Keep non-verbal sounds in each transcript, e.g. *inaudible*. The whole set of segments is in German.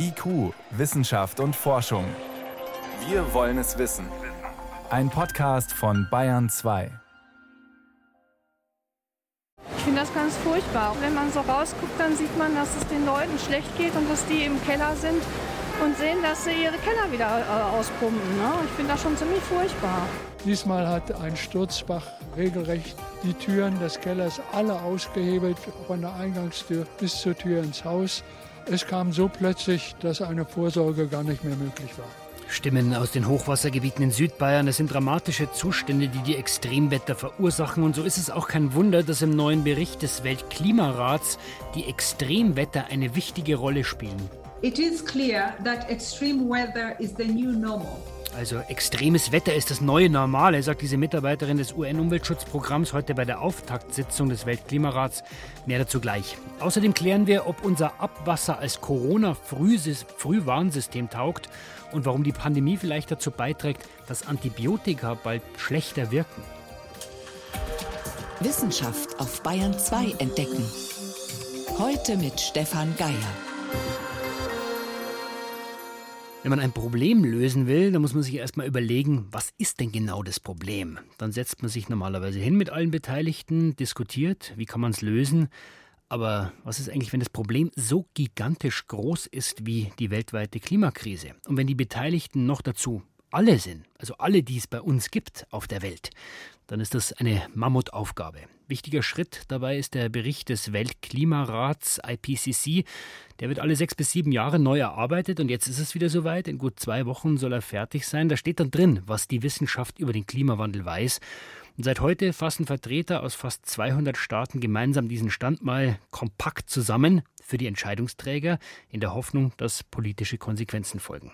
IQ, Wissenschaft und Forschung. Wir wollen es wissen. Ein Podcast von Bayern 2. Ich finde das ganz furchtbar. Wenn man so rausguckt, dann sieht man, dass es den Leuten schlecht geht und dass die im Keller sind und sehen, dass sie ihre Keller wieder äh, auspumpen. Ne? Ich finde das schon ziemlich furchtbar. Diesmal hat ein Sturzbach regelrecht die Türen des Kellers alle ausgehebelt, von der Eingangstür bis zur Tür ins Haus. Es kam so plötzlich, dass eine Vorsorge gar nicht mehr möglich war. Stimmen aus den Hochwassergebieten in Südbayern. Es sind dramatische Zustände, die die Extremwetter verursachen. Und so ist es auch kein Wunder, dass im neuen Bericht des Weltklimarats die Extremwetter eine wichtige Rolle spielen. It is clear that extreme weather is the new normal. Also extremes Wetter ist das neue Normale, sagt diese Mitarbeiterin des UN-Umweltschutzprogramms heute bei der Auftaktsitzung des Weltklimarats. Mehr dazu gleich. Außerdem klären wir, ob unser Abwasser als Corona-Frühwarnsystem taugt und warum die Pandemie vielleicht dazu beiträgt, dass Antibiotika bald schlechter wirken. Wissenschaft auf Bayern 2 entdecken. Heute mit Stefan Geier. Wenn man ein Problem lösen will, dann muss man sich erstmal überlegen, was ist denn genau das Problem? Dann setzt man sich normalerweise hin mit allen Beteiligten, diskutiert, wie kann man es lösen. Aber was ist eigentlich, wenn das Problem so gigantisch groß ist wie die weltweite Klimakrise? Und wenn die Beteiligten noch dazu alle sind, also alle, die es bei uns gibt auf der Welt, dann ist das eine Mammutaufgabe. Wichtiger Schritt dabei ist der Bericht des Weltklimarats IPCC. Der wird alle sechs bis sieben Jahre neu erarbeitet und jetzt ist es wieder soweit. In gut zwei Wochen soll er fertig sein. Da steht dann drin, was die Wissenschaft über den Klimawandel weiß. Und seit heute fassen Vertreter aus fast 200 Staaten gemeinsam diesen Stand mal kompakt zusammen für die Entscheidungsträger in der Hoffnung, dass politische Konsequenzen folgen.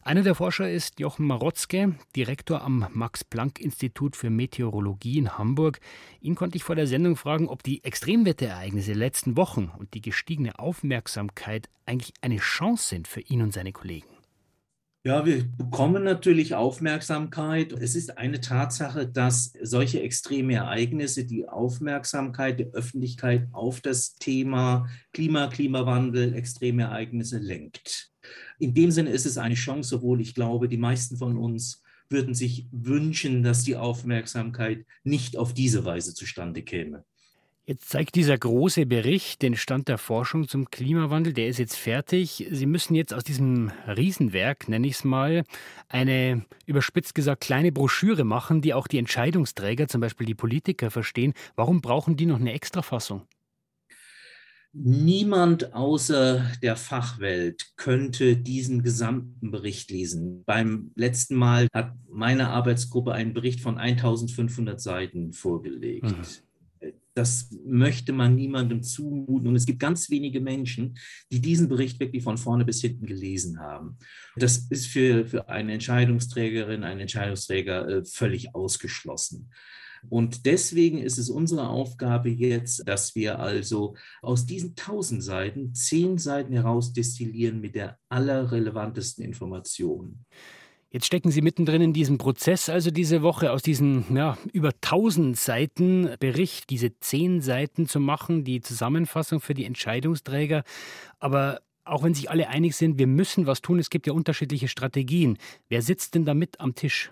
Einer der Forscher ist Jochen Marotzke, Direktor am Max-Planck-Institut für Meteorologie in Hamburg. Ihn konnte ich vor der Sendung fragen, ob die Extremwetterereignisse der letzten Wochen und die gestiegene Aufmerksamkeit eigentlich eine Chance sind für ihn und seine Kollegen. Ja, wir bekommen natürlich Aufmerksamkeit. Es ist eine Tatsache, dass solche extreme Ereignisse die Aufmerksamkeit der Öffentlichkeit auf das Thema Klima, Klimawandel, extreme Ereignisse lenkt. In dem Sinne ist es eine Chance, obwohl ich glaube, die meisten von uns würden sich wünschen, dass die Aufmerksamkeit nicht auf diese Weise zustande käme. Jetzt zeigt dieser große Bericht den Stand der Forschung zum Klimawandel. Der ist jetzt fertig. Sie müssen jetzt aus diesem Riesenwerk, nenne ich es mal, eine überspitzt gesagt kleine Broschüre machen, die auch die Entscheidungsträger, zum Beispiel die Politiker, verstehen. Warum brauchen die noch eine Extrafassung? Niemand außer der Fachwelt könnte diesen gesamten Bericht lesen. Beim letzten Mal hat meine Arbeitsgruppe einen Bericht von 1500 Seiten vorgelegt. Mhm. Das möchte man niemandem zumuten. Und es gibt ganz wenige Menschen, die diesen Bericht wirklich von vorne bis hinten gelesen haben. Das ist für, für eine Entscheidungsträgerin, einen Entscheidungsträger äh, völlig ausgeschlossen. Und deswegen ist es unsere Aufgabe jetzt, dass wir also aus diesen tausend Seiten zehn Seiten herausdestillieren mit der allerrelevantesten Information. Jetzt stecken Sie mittendrin in diesem Prozess, also diese Woche aus diesen ja, über 1000 Seiten Bericht, diese zehn Seiten zu machen, die Zusammenfassung für die Entscheidungsträger. Aber auch wenn sich alle einig sind, wir müssen was tun, es gibt ja unterschiedliche Strategien. Wer sitzt denn da mit am Tisch?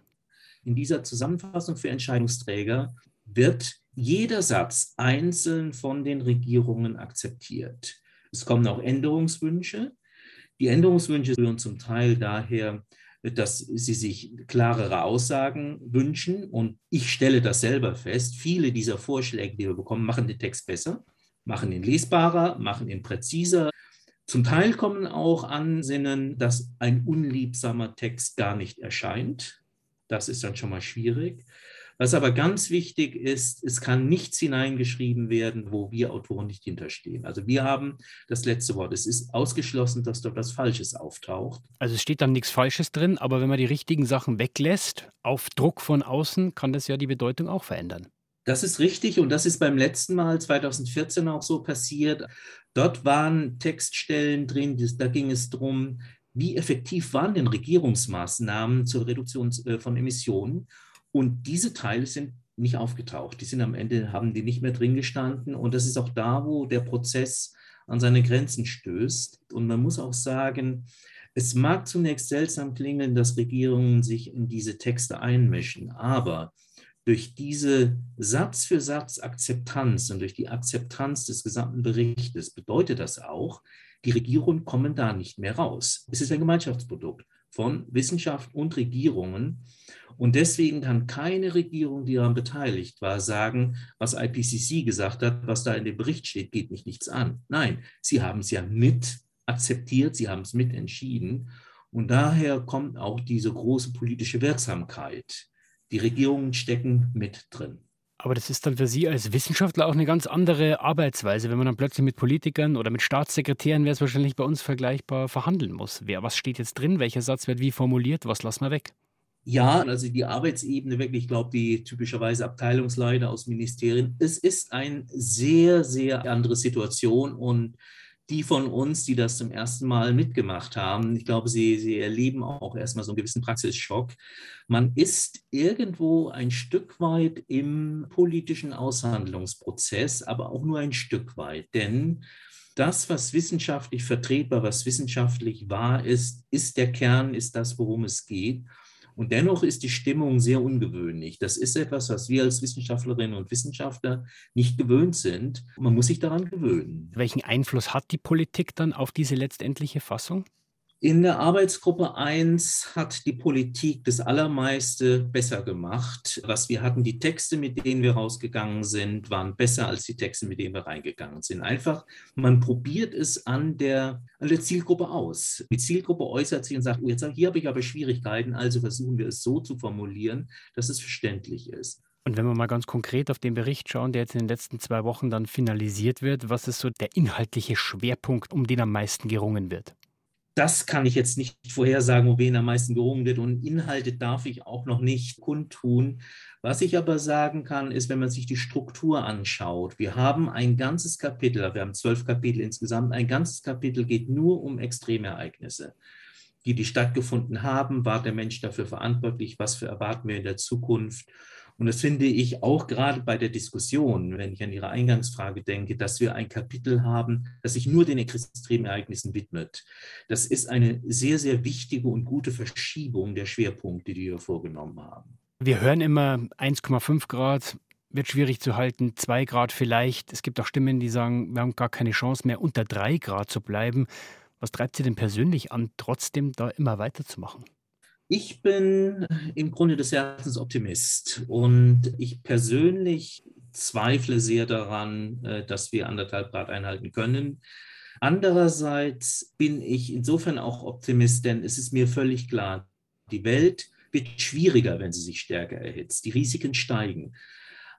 In dieser Zusammenfassung für Entscheidungsträger wird jeder Satz einzeln von den Regierungen akzeptiert. Es kommen auch Änderungswünsche. Die Änderungswünsche rühren zum Teil daher, dass sie sich klarere Aussagen wünschen. Und ich stelle das selber fest. Viele dieser Vorschläge, die wir bekommen, machen den Text besser, machen ihn lesbarer, machen ihn präziser. Zum Teil kommen auch Ansinnen, dass ein unliebsamer Text gar nicht erscheint. Das ist dann schon mal schwierig. Was aber ganz wichtig ist, es kann nichts hineingeschrieben werden, wo wir Autoren nicht hinterstehen. Also wir haben das letzte Wort. Es ist ausgeschlossen, dass dort was Falsches auftaucht. Also es steht dann nichts Falsches drin, aber wenn man die richtigen Sachen weglässt, auf Druck von außen, kann das ja die Bedeutung auch verändern. Das ist richtig und das ist beim letzten Mal 2014 auch so passiert. Dort waren Textstellen drin, da ging es darum, wie effektiv waren denn Regierungsmaßnahmen zur Reduktion äh, von Emissionen? Und diese Teile sind nicht aufgetaucht. Die sind am Ende, haben die nicht mehr drin gestanden. Und das ist auch da, wo der Prozess an seine Grenzen stößt. Und man muss auch sagen, es mag zunächst seltsam klingen, dass Regierungen sich in diese Texte einmischen, aber durch diese Satz für Satz Akzeptanz und durch die Akzeptanz des gesamten Berichtes bedeutet das auch, die Regierungen kommen da nicht mehr raus. Es ist ein Gemeinschaftsprodukt von Wissenschaft und Regierungen. Und deswegen kann keine Regierung, die daran beteiligt war, sagen, was IPCC gesagt hat, was da in dem Bericht steht, geht mich nichts an. Nein, sie haben es ja mit akzeptiert, sie haben es mit entschieden. Und daher kommt auch diese große politische Wirksamkeit. Die Regierungen stecken mit drin. Aber das ist dann für Sie als Wissenschaftler auch eine ganz andere Arbeitsweise, wenn man dann plötzlich mit Politikern oder mit Staatssekretären, wäre es wahrscheinlich bei uns vergleichbar, verhandeln muss. Wer, was steht jetzt drin? Welcher Satz wird wie formuliert? Was lassen wir weg? Ja, also die Arbeitsebene wirklich, ich glaube, die typischerweise Abteilungsleiter aus Ministerien. Es ist eine sehr, sehr andere Situation und die von uns, die das zum ersten Mal mitgemacht haben, ich glaube, sie, sie erleben auch erstmal so einen gewissen Praxisschock. Man ist irgendwo ein Stück weit im politischen Aushandlungsprozess, aber auch nur ein Stück weit, denn das, was wissenschaftlich vertretbar, was wissenschaftlich wahr ist, ist der Kern, ist das, worum es geht. Und dennoch ist die Stimmung sehr ungewöhnlich. Das ist etwas, was wir als Wissenschaftlerinnen und Wissenschaftler nicht gewöhnt sind. Man muss sich daran gewöhnen. Welchen Einfluss hat die Politik dann auf diese letztendliche Fassung? In der Arbeitsgruppe 1 hat die Politik das Allermeiste besser gemacht. Was wir hatten, die Texte, mit denen wir rausgegangen sind, waren besser als die Texte, mit denen wir reingegangen sind. Einfach, man probiert es an der, an der Zielgruppe aus. Die Zielgruppe äußert sich und sagt, oh, jetzt hier habe ich aber Schwierigkeiten, also versuchen wir es so zu formulieren, dass es verständlich ist. Und wenn wir mal ganz konkret auf den Bericht schauen, der jetzt in den letzten zwei Wochen dann finalisiert wird, was ist so der inhaltliche Schwerpunkt, um den am meisten gerungen wird? Das kann ich jetzt nicht vorhersagen, wo wen am meisten gerungen wird. Und Inhalte darf ich auch noch nicht kundtun. Was ich aber sagen kann, ist, wenn man sich die Struktur anschaut, wir haben ein ganzes Kapitel, wir haben zwölf Kapitel insgesamt, ein ganzes Kapitel geht nur um Extremereignisse, die die stattgefunden haben. War der Mensch dafür verantwortlich? Was für erwarten wir in der Zukunft? Und das finde ich auch gerade bei der Diskussion, wenn ich an Ihre Eingangsfrage denke, dass wir ein Kapitel haben, das sich nur den Extremereignissen widmet. Das ist eine sehr, sehr wichtige und gute Verschiebung der Schwerpunkte, die wir vorgenommen haben. Wir hören immer 1,5 Grad wird schwierig zu halten, 2 Grad vielleicht. Es gibt auch Stimmen, die sagen, wir haben gar keine Chance mehr, unter 3 Grad zu bleiben. Was treibt Sie denn persönlich an, trotzdem da immer weiterzumachen? Ich bin im Grunde des Herzens Optimist und ich persönlich zweifle sehr daran, äh, dass wir anderthalb Grad einhalten können. Andererseits bin ich insofern auch Optimist, denn es ist mir völlig klar, die Welt wird schwieriger, wenn sie sich stärker erhitzt. Die Risiken steigen.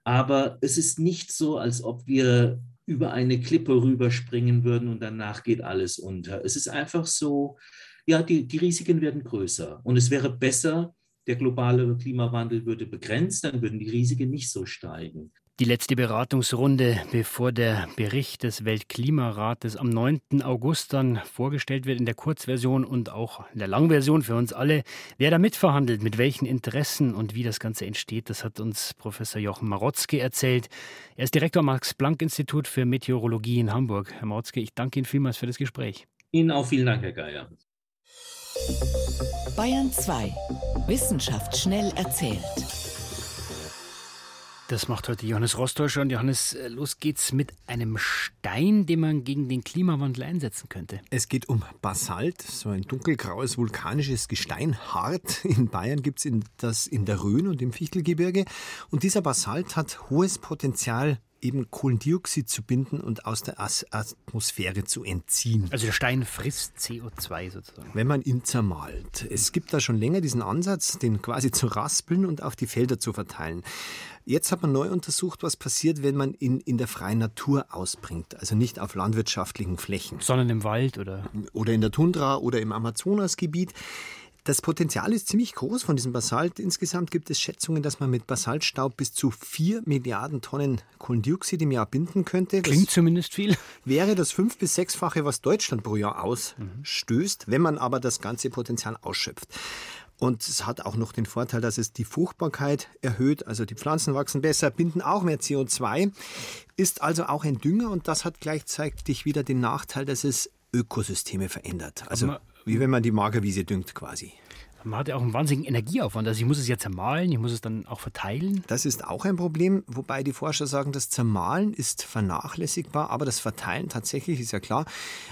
Aber es ist nicht so, als ob wir über eine Klippe rüberspringen würden und danach geht alles unter. Es ist einfach so, ja, die, die Risiken werden größer. Und es wäre besser, der globale Klimawandel würde begrenzt, dann würden die Risiken nicht so steigen. Die letzte Beratungsrunde, bevor der Bericht des Weltklimarates am 9. August dann vorgestellt wird in der Kurzversion und auch in der Langversion für uns alle. Wer da mitverhandelt, mit welchen Interessen und wie das Ganze entsteht, das hat uns Professor Jochen Marotzke erzählt. Er ist Direktor am Max-Planck-Institut für Meteorologie in Hamburg. Herr Marotzke, ich danke Ihnen vielmals für das Gespräch. Ihnen auch vielen Dank, Herr Geier. Bayern 2. Wissenschaft schnell erzählt. Das macht heute Johannes Rostäuscher. Und Johannes, äh, los geht's mit einem Stein, den man gegen den Klimawandel einsetzen könnte. Es geht um Basalt, so ein dunkelgraues vulkanisches Gestein. Hart in Bayern gibt es das in der Rhön und im Fichtelgebirge. Und dieser Basalt hat hohes Potenzial eben Kohlendioxid zu binden und aus der Atmosphäre zu entziehen. Also der Stein frisst CO2 sozusagen. Wenn man ihn zermalt. Es gibt da schon länger diesen Ansatz, den quasi zu raspeln und auf die Felder zu verteilen. Jetzt hat man neu untersucht, was passiert, wenn man ihn in der freien Natur ausbringt, also nicht auf landwirtschaftlichen Flächen. Sondern im Wald oder? Oder in der Tundra oder im Amazonasgebiet. Das Potenzial ist ziemlich groß von diesem Basalt. Insgesamt gibt es Schätzungen, dass man mit Basaltstaub bis zu 4 Milliarden Tonnen Kohlendioxid im Jahr binden könnte. Klingt das zumindest viel. Wäre das fünf- bis sechsfache, was Deutschland pro Jahr ausstößt, wenn man aber das ganze Potenzial ausschöpft. Und es hat auch noch den Vorteil, dass es die Fruchtbarkeit erhöht. Also die Pflanzen wachsen besser, binden auch mehr CO2, ist also auch ein Dünger und das hat gleichzeitig wieder den Nachteil, dass es Ökosysteme verändert. Also wie wenn man die Magerwiese düngt quasi. Man hat ja auch einen wahnsinnigen Energieaufwand. Also ich muss es ja zermahlen, ich muss es dann auch verteilen. Das ist auch ein Problem, wobei die Forscher sagen, das Zermahlen ist vernachlässigbar, aber das Verteilen tatsächlich ist ja klar.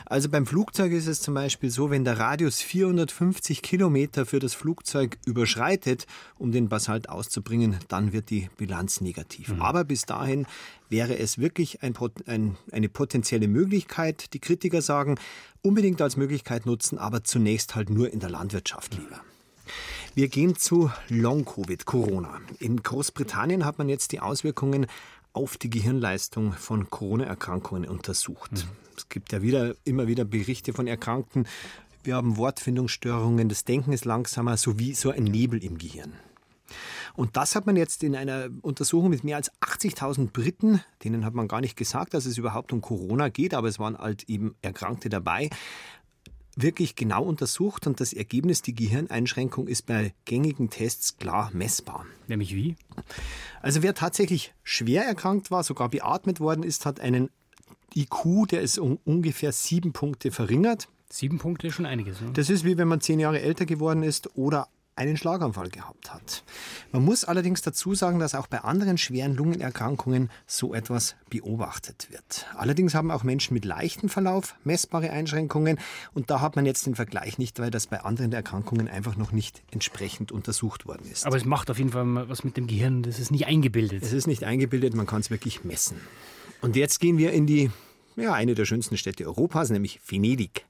Also beim Flugzeug ist es zum Beispiel so, wenn der Radius 450 Kilometer für das Flugzeug überschreitet, um den Basalt auszubringen, dann wird die Bilanz negativ. Mhm. Aber bis dahin wäre es wirklich ein, ein, eine potenzielle Möglichkeit. Die Kritiker sagen, unbedingt als Möglichkeit nutzen, aber zunächst halt nur in der Landwirtschaft lieber. Wir gehen zu Long-Covid, Corona. In Großbritannien hat man jetzt die Auswirkungen auf die Gehirnleistung von Corona-Erkrankungen untersucht. Mhm. Es gibt ja wieder, immer wieder Berichte von Erkrankten. Wir haben Wortfindungsstörungen, das Denken ist langsamer, sowie so ein Nebel im Gehirn. Und das hat man jetzt in einer Untersuchung mit mehr als 80.000 Briten, denen hat man gar nicht gesagt, dass es überhaupt um Corona geht, aber es waren halt eben Erkrankte dabei, wirklich genau untersucht und das Ergebnis, die Gehirneinschränkung ist bei gängigen Tests klar messbar. Nämlich wie? Also wer tatsächlich schwer erkrankt war, sogar beatmet worden ist, hat einen IQ, der ist um ungefähr sieben Punkte verringert. Sieben Punkte ist schon einiges. Ne? Das ist wie wenn man zehn Jahre älter geworden ist oder einen Schlaganfall gehabt hat. Man muss allerdings dazu sagen, dass auch bei anderen schweren Lungenerkrankungen so etwas beobachtet wird. Allerdings haben auch Menschen mit leichtem Verlauf messbare Einschränkungen und da hat man jetzt den Vergleich nicht, weil das bei anderen Erkrankungen einfach noch nicht entsprechend untersucht worden ist. Aber es macht auf jeden Fall was mit dem Gehirn, das ist nicht eingebildet. Es ist nicht eingebildet, man kann es wirklich messen. Und jetzt gehen wir in die ja, eine der schönsten Städte Europas, nämlich Venedig.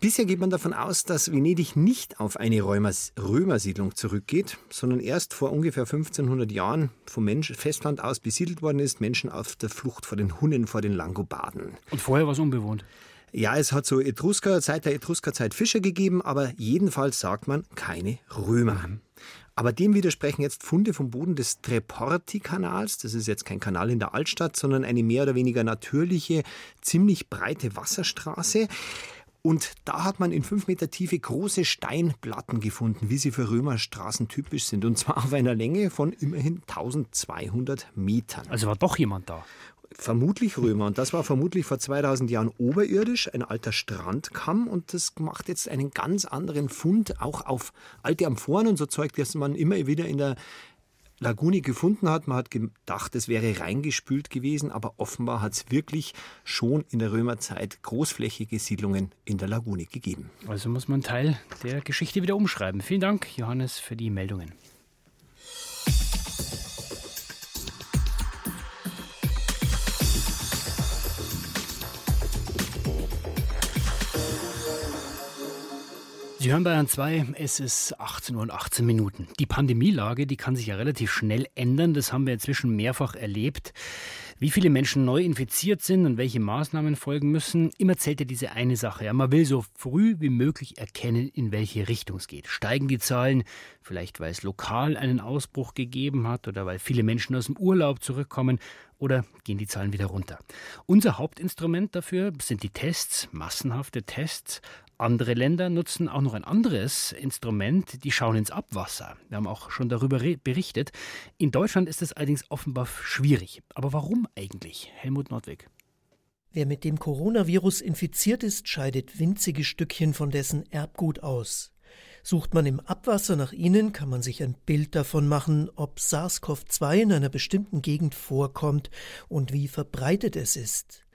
Bisher geht man davon aus, dass Venedig nicht auf eine Römersiedlung zurückgeht, sondern erst vor ungefähr 1500 Jahren vom Mensch Festland aus besiedelt worden ist, Menschen auf der Flucht vor den Hunnen, vor den Langobarden. Und vorher war es unbewohnt? Ja, es hat so Etrusker, seit der Etruskerzeit Fischer gegeben, aber jedenfalls sagt man keine Römer. Mhm. Aber dem widersprechen jetzt Funde vom Boden des Treporti-Kanals. Das ist jetzt kein Kanal in der Altstadt, sondern eine mehr oder weniger natürliche, ziemlich breite Wasserstraße. Und da hat man in fünf Meter Tiefe große Steinplatten gefunden, wie sie für Römerstraßen typisch sind. Und zwar auf einer Länge von immerhin 1200 Metern. Also war doch jemand da. Vermutlich Römer. Und das war vermutlich vor 2000 Jahren oberirdisch, ein alter Strandkamm. Und das macht jetzt einen ganz anderen Fund auch auf alte Amphoren und so Zeug, das man immer wieder in der Laguni gefunden hat. Man hat gedacht, es wäre reingespült gewesen, aber offenbar hat es wirklich schon in der Römerzeit großflächige Siedlungen in der Laguni gegeben. Also muss man Teil der Geschichte wieder umschreiben. Vielen Dank, Johannes, für die Meldungen. Sie hören Bayern 2, es ist 18 Uhr und 18 Minuten. Die Pandemielage, die kann sich ja relativ schnell ändern. Das haben wir inzwischen mehrfach erlebt. Wie viele Menschen neu infiziert sind und welche Maßnahmen folgen müssen, immer zählt ja diese eine Sache. Ja, man will so früh wie möglich erkennen, in welche Richtung es geht. Steigen die Zahlen, vielleicht weil es lokal einen Ausbruch gegeben hat oder weil viele Menschen aus dem Urlaub zurückkommen oder gehen die Zahlen wieder runter. Unser Hauptinstrument dafür sind die Tests, massenhafte Tests, andere Länder nutzen auch noch ein anderes Instrument, die schauen ins Abwasser. Wir haben auch schon darüber berichtet. In Deutschland ist es allerdings offenbar schwierig. Aber warum eigentlich? Helmut Nordwig. Wer mit dem Coronavirus infiziert ist, scheidet winzige Stückchen von dessen Erbgut aus. Sucht man im Abwasser nach ihnen, kann man sich ein Bild davon machen, ob SARS-CoV-2 in einer bestimmten Gegend vorkommt und wie verbreitet es ist.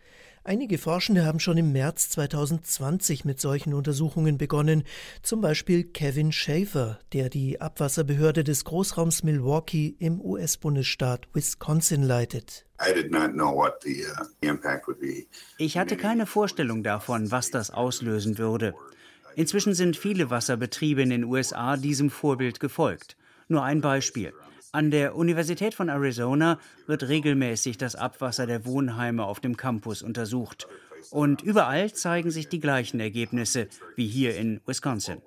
Einige Forschende haben schon im März 2020 mit solchen Untersuchungen begonnen, zum Beispiel Kevin Schaefer, der die Abwasserbehörde des Großraums Milwaukee im US-Bundesstaat Wisconsin leitet. Uh, ich hatte keine Vorstellung davon, was das auslösen würde. Inzwischen sind viele Wasserbetriebe in den USA diesem Vorbild gefolgt. Nur ein Beispiel. An der Universität von Arizona wird regelmäßig das Abwasser der Wohnheime auf dem Campus untersucht. Und überall zeigen sich die gleichen Ergebnisse wie hier in Wisconsin.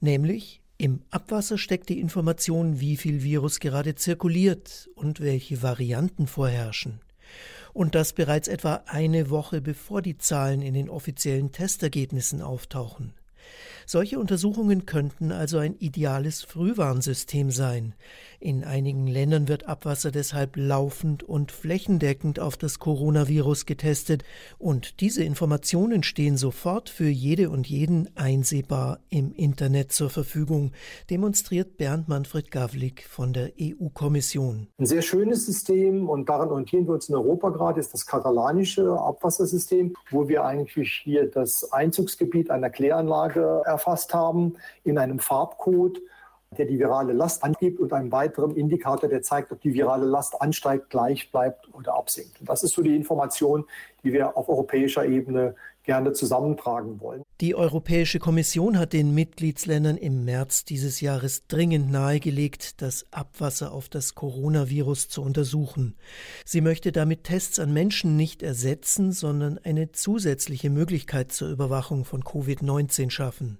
Nämlich im Abwasser steckt die Information, wie viel Virus gerade zirkuliert und welche Varianten vorherrschen. Und das bereits etwa eine Woche bevor die Zahlen in den offiziellen Testergebnissen auftauchen. Solche Untersuchungen könnten also ein ideales Frühwarnsystem sein. In einigen Ländern wird Abwasser deshalb laufend und flächendeckend auf das Coronavirus getestet und diese Informationen stehen sofort für jede und jeden einsehbar im Internet zur Verfügung, demonstriert Bernd Manfred Gavlik von der EU-Kommission. Ein sehr schönes System und daran orientieren wir uns in Europa gerade, ist das katalanische Abwassersystem, wo wir eigentlich hier das Einzugsgebiet einer Kläranlage erfasst haben in einem Farbcode der die virale Last angibt und einen weiteren Indikator, der zeigt, ob die virale Last ansteigt, gleich bleibt oder absinkt. Und das ist so die Information, die wir auf europäischer Ebene gerne zusammentragen wollen. Die Europäische Kommission hat den Mitgliedsländern im März dieses Jahres dringend nahegelegt, das Abwasser auf das Coronavirus zu untersuchen. Sie möchte damit Tests an Menschen nicht ersetzen, sondern eine zusätzliche Möglichkeit zur Überwachung von Covid-19 schaffen.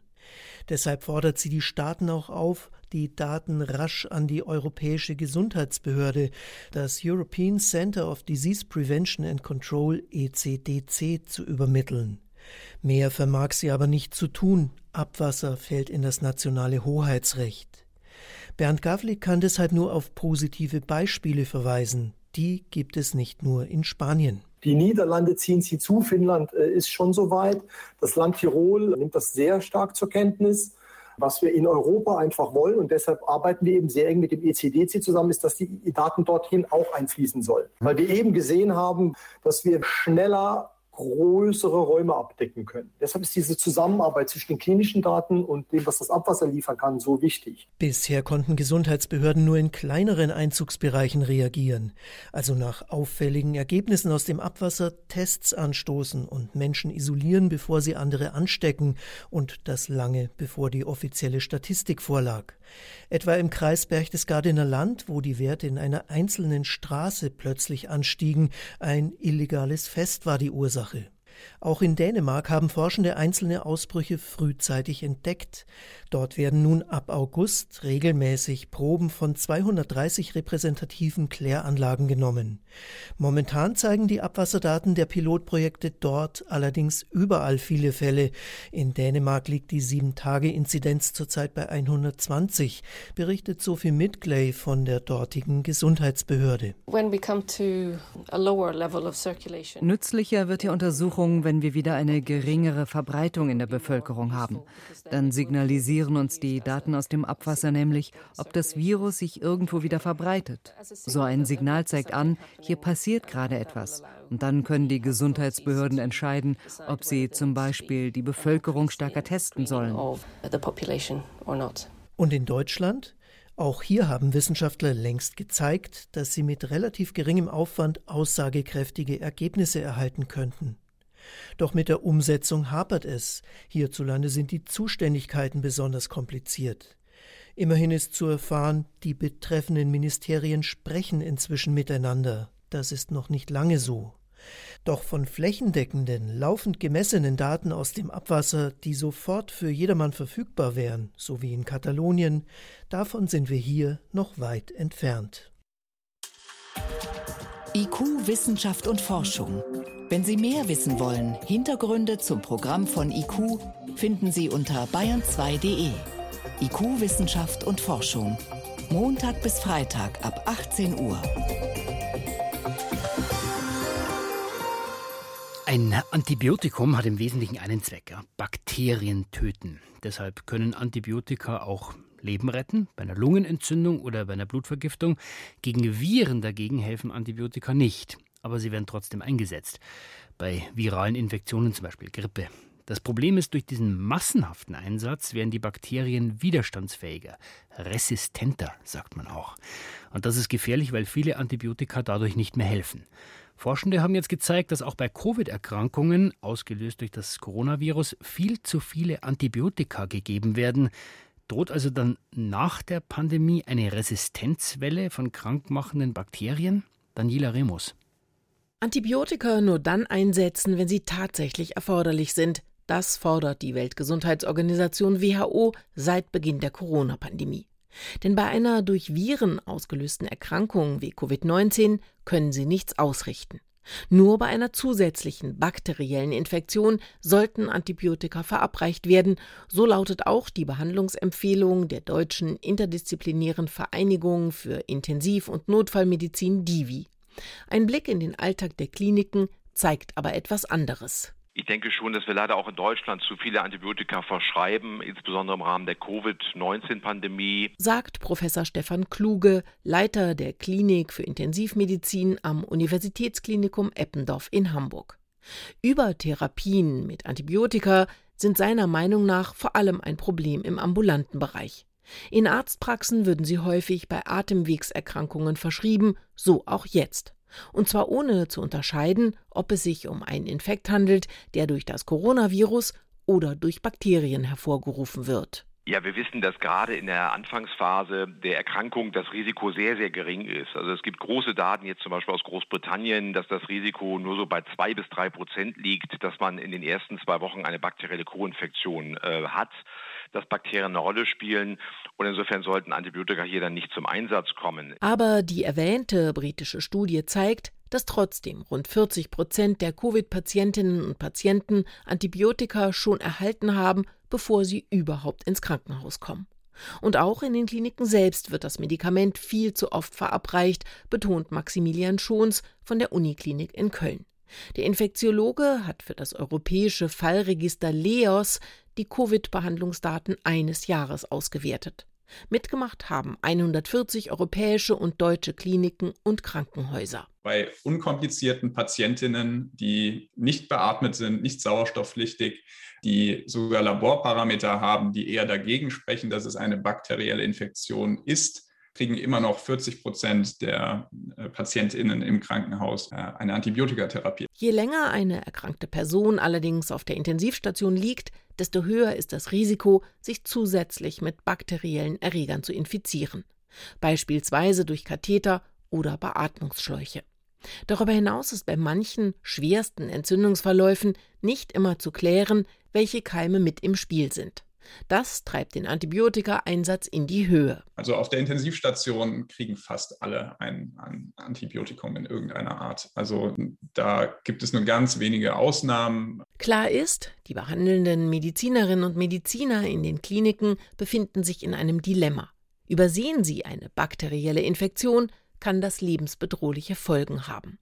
Deshalb fordert sie die Staaten auch auf, die Daten rasch an die Europäische Gesundheitsbehörde, das European Center of Disease Prevention and Control ECDC, zu übermitteln. Mehr vermag sie aber nicht zu tun. Abwasser fällt in das nationale Hoheitsrecht. Bernd Gavlik kann deshalb nur auf positive Beispiele verweisen. Die gibt es nicht nur in Spanien. Die Niederlande ziehen sie zu, Finnland äh, ist schon so weit. Das Land Tirol nimmt das sehr stark zur Kenntnis. Was wir in Europa einfach wollen, und deshalb arbeiten wir eben sehr eng mit dem ECDC zusammen, ist, dass die Daten dorthin auch einfließen sollen. Weil wir eben gesehen haben, dass wir schneller größere Räume abdecken können. Deshalb ist diese Zusammenarbeit zwischen den klinischen Daten und dem, was das Abwasser liefern kann, so wichtig. Bisher konnten Gesundheitsbehörden nur in kleineren Einzugsbereichen reagieren, also nach auffälligen Ergebnissen aus dem Abwasser Tests anstoßen und Menschen isolieren, bevor sie andere anstecken und das lange bevor die offizielle Statistik vorlag. Etwa im Kreis Berchtesgadener Land, wo die Werte in einer einzelnen Straße plötzlich anstiegen, ein illegales Fest war die Ursache. Auch in Dänemark haben Forschende einzelne Ausbrüche frühzeitig entdeckt. Dort werden nun ab August regelmäßig Proben von 230 repräsentativen Kläranlagen genommen. Momentan zeigen die Abwasserdaten der Pilotprojekte dort allerdings überall viele Fälle. In Dänemark liegt die 7-Tage-Inzidenz zurzeit bei 120, berichtet Sophie Midgley von der dortigen Gesundheitsbehörde. Nützlicher wird die Untersuchung, wenn wir wieder eine geringere Verbreitung in der Bevölkerung haben. Dann signalisieren uns die Daten aus dem Abwasser nämlich, ob das Virus sich irgendwo wieder verbreitet. So ein Signal zeigt an, hier passiert gerade etwas. Und dann können die Gesundheitsbehörden entscheiden, ob sie zum Beispiel die Bevölkerung stärker testen sollen. Und in Deutschland? Auch hier haben Wissenschaftler längst gezeigt, dass sie mit relativ geringem Aufwand aussagekräftige Ergebnisse erhalten könnten. Doch mit der Umsetzung hapert es. Hierzulande sind die Zuständigkeiten besonders kompliziert. Immerhin ist zu erfahren, die betreffenden Ministerien sprechen inzwischen miteinander. Das ist noch nicht lange so. Doch von flächendeckenden, laufend gemessenen Daten aus dem Abwasser, die sofort für jedermann verfügbar wären, so wie in Katalonien, davon sind wir hier noch weit entfernt. IQ, Wissenschaft und Forschung. Wenn Sie mehr wissen wollen, Hintergründe zum Programm von IQ finden Sie unter bayern2.de. IQ, Wissenschaft und Forschung. Montag bis Freitag ab 18 Uhr. Ein Antibiotikum hat im Wesentlichen einen Zweck, Bakterien töten. Deshalb können Antibiotika auch Leben retten, bei einer Lungenentzündung oder bei einer Blutvergiftung. Gegen Viren dagegen helfen Antibiotika nicht, aber sie werden trotzdem eingesetzt. Bei viralen Infektionen, zum Beispiel Grippe. Das Problem ist, durch diesen massenhaften Einsatz werden die Bakterien widerstandsfähiger, resistenter, sagt man auch. Und das ist gefährlich, weil viele Antibiotika dadurch nicht mehr helfen. Forschende haben jetzt gezeigt, dass auch bei Covid-Erkrankungen, ausgelöst durch das Coronavirus, viel zu viele Antibiotika gegeben werden. Droht also dann nach der Pandemie eine Resistenzwelle von krankmachenden Bakterien? Daniela Remus. Antibiotika nur dann einsetzen, wenn sie tatsächlich erforderlich sind. Das fordert die Weltgesundheitsorganisation WHO seit Beginn der Corona-Pandemie. Denn bei einer durch Viren ausgelösten Erkrankung wie Covid-19 können sie nichts ausrichten. Nur bei einer zusätzlichen bakteriellen Infektion sollten Antibiotika verabreicht werden, so lautet auch die Behandlungsempfehlung der deutschen interdisziplinären Vereinigung für Intensiv- und Notfallmedizin DIVI. Ein Blick in den Alltag der Kliniken zeigt aber etwas anderes. Ich denke schon, dass wir leider auch in Deutschland zu viele Antibiotika verschreiben, insbesondere im Rahmen der Covid-19-Pandemie. Sagt Professor Stefan Kluge, Leiter der Klinik für Intensivmedizin am Universitätsklinikum Eppendorf in Hamburg. Übertherapien mit Antibiotika sind seiner Meinung nach vor allem ein Problem im ambulanten Bereich. In Arztpraxen würden sie häufig bei Atemwegserkrankungen verschrieben, so auch jetzt. Und zwar ohne zu unterscheiden, ob es sich um einen Infekt handelt, der durch das Coronavirus oder durch Bakterien hervorgerufen wird. Ja, wir wissen, dass gerade in der Anfangsphase der Erkrankung das Risiko sehr, sehr gering ist. Also es gibt große Daten jetzt zum Beispiel aus Großbritannien, dass das Risiko nur so bei zwei bis drei Prozent liegt, dass man in den ersten zwei Wochen eine bakterielle Co-Infektion äh, hat dass Bakterien eine Rolle spielen und insofern sollten Antibiotika hier dann nicht zum Einsatz kommen. Aber die erwähnte britische Studie zeigt, dass trotzdem rund 40 Prozent der Covid-Patientinnen und Patienten Antibiotika schon erhalten haben, bevor sie überhaupt ins Krankenhaus kommen. Und auch in den Kliniken selbst wird das Medikament viel zu oft verabreicht, betont Maximilian Schons von der Uniklinik in Köln. Der Infektiologe hat für das europäische Fallregister LEOS die Covid-Behandlungsdaten eines Jahres ausgewertet. Mitgemacht haben 140 europäische und deutsche Kliniken und Krankenhäuser. Bei unkomplizierten Patientinnen, die nicht beatmet sind, nicht sauerstoffpflichtig, die sogar Laborparameter haben, die eher dagegen sprechen, dass es eine bakterielle Infektion ist, kriegen immer noch 40 Prozent der äh, PatientInnen im Krankenhaus äh, eine Antibiotikatherapie. Je länger eine erkrankte Person allerdings auf der Intensivstation liegt, desto höher ist das Risiko, sich zusätzlich mit bakteriellen Erregern zu infizieren. Beispielsweise durch Katheter oder Beatmungsschläuche. Darüber hinaus ist bei manchen schwersten Entzündungsverläufen nicht immer zu klären, welche Keime mit im Spiel sind. Das treibt den Antibiotika-Einsatz in die Höhe. Also auf der Intensivstation kriegen fast alle ein, ein, Antibiotikum in irgendeiner Art. Also da gibt es nur ganz wenige Ausnahmen. Klar ist, die behandelnden Medizinerinnen und Mediziner in den Kliniken befinden sich in einem Dilemma. Übersehen sie eine bakterielle Infektion, kann das lebensbedrohliche Folgen haben.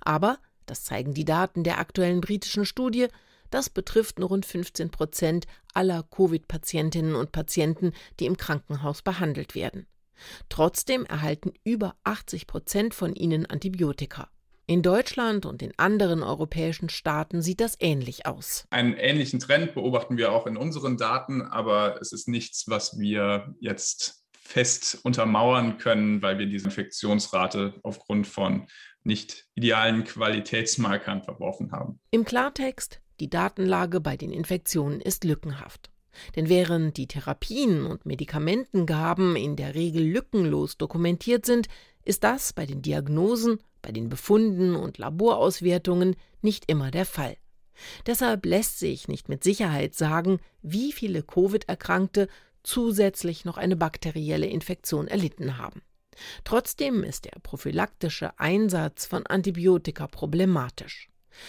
Aber, das zeigen die Daten der aktuellen britischen Studie, das betrifft nur rund 15 Prozent aller Covid-Patientinnen und Patienten, die im Krankenhaus behandelt werden. Trotzdem erhalten über 80 Prozent von ihnen Antibiotika. In Deutschland und in anderen europäischen Staaten sieht das ähnlich aus. Einen ähnlichen Trend beobachten wir auch in unseren Daten, aber es ist nichts, was wir jetzt fest untermauern können, weil wir diese Infektionsrate aufgrund von nicht idealen Qualitätsmarkern verworfen haben. Im Klartext, die Datenlage bei den Infektionen ist lückenhaft. Denn während die Therapien und Medikamentengaben in der Regel lückenlos dokumentiert sind, ist das bei den Diagnosen, bei den Befunden und Laborauswertungen nicht immer der Fall. Deshalb lässt sich nicht mit Sicherheit sagen, wie viele Covid-Erkrankte zusätzlich noch eine bakterielle Infektion erlitten haben. Trotzdem ist der prophylaktische Einsatz von Antibiotika problematisch.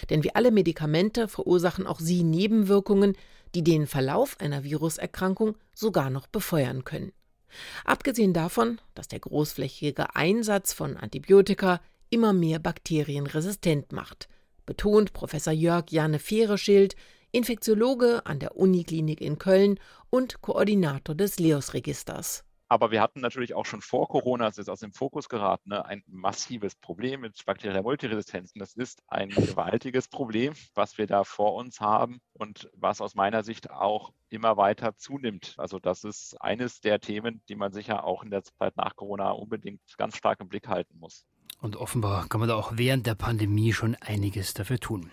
Denn wie alle Medikamente verursachen auch sie Nebenwirkungen, die den Verlauf einer Viruserkrankung sogar noch befeuern können. Abgesehen davon, dass der großflächige Einsatz von Antibiotika immer mehr Bakterien resistent macht, betont Professor Jörg Janne Fehreschild, Infektiologe an der Uniklinik in Köln und Koordinator des LEOS-Registers. Aber wir hatten natürlich auch schon vor Corona, das ist aus dem Fokus geraten, ne, ein massives Problem mit bakterieller Multiresistenzen. Das ist ein *laughs* gewaltiges Problem, was wir da vor uns haben und was aus meiner Sicht auch immer weiter zunimmt. Also das ist eines der Themen, die man sicher auch in der Zeit nach Corona unbedingt ganz stark im Blick halten muss. Und offenbar kann man da auch während der Pandemie schon einiges dafür tun.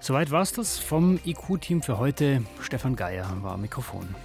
Soweit war es das vom IQ-Team für heute. Stefan Geier war am Mikrofon.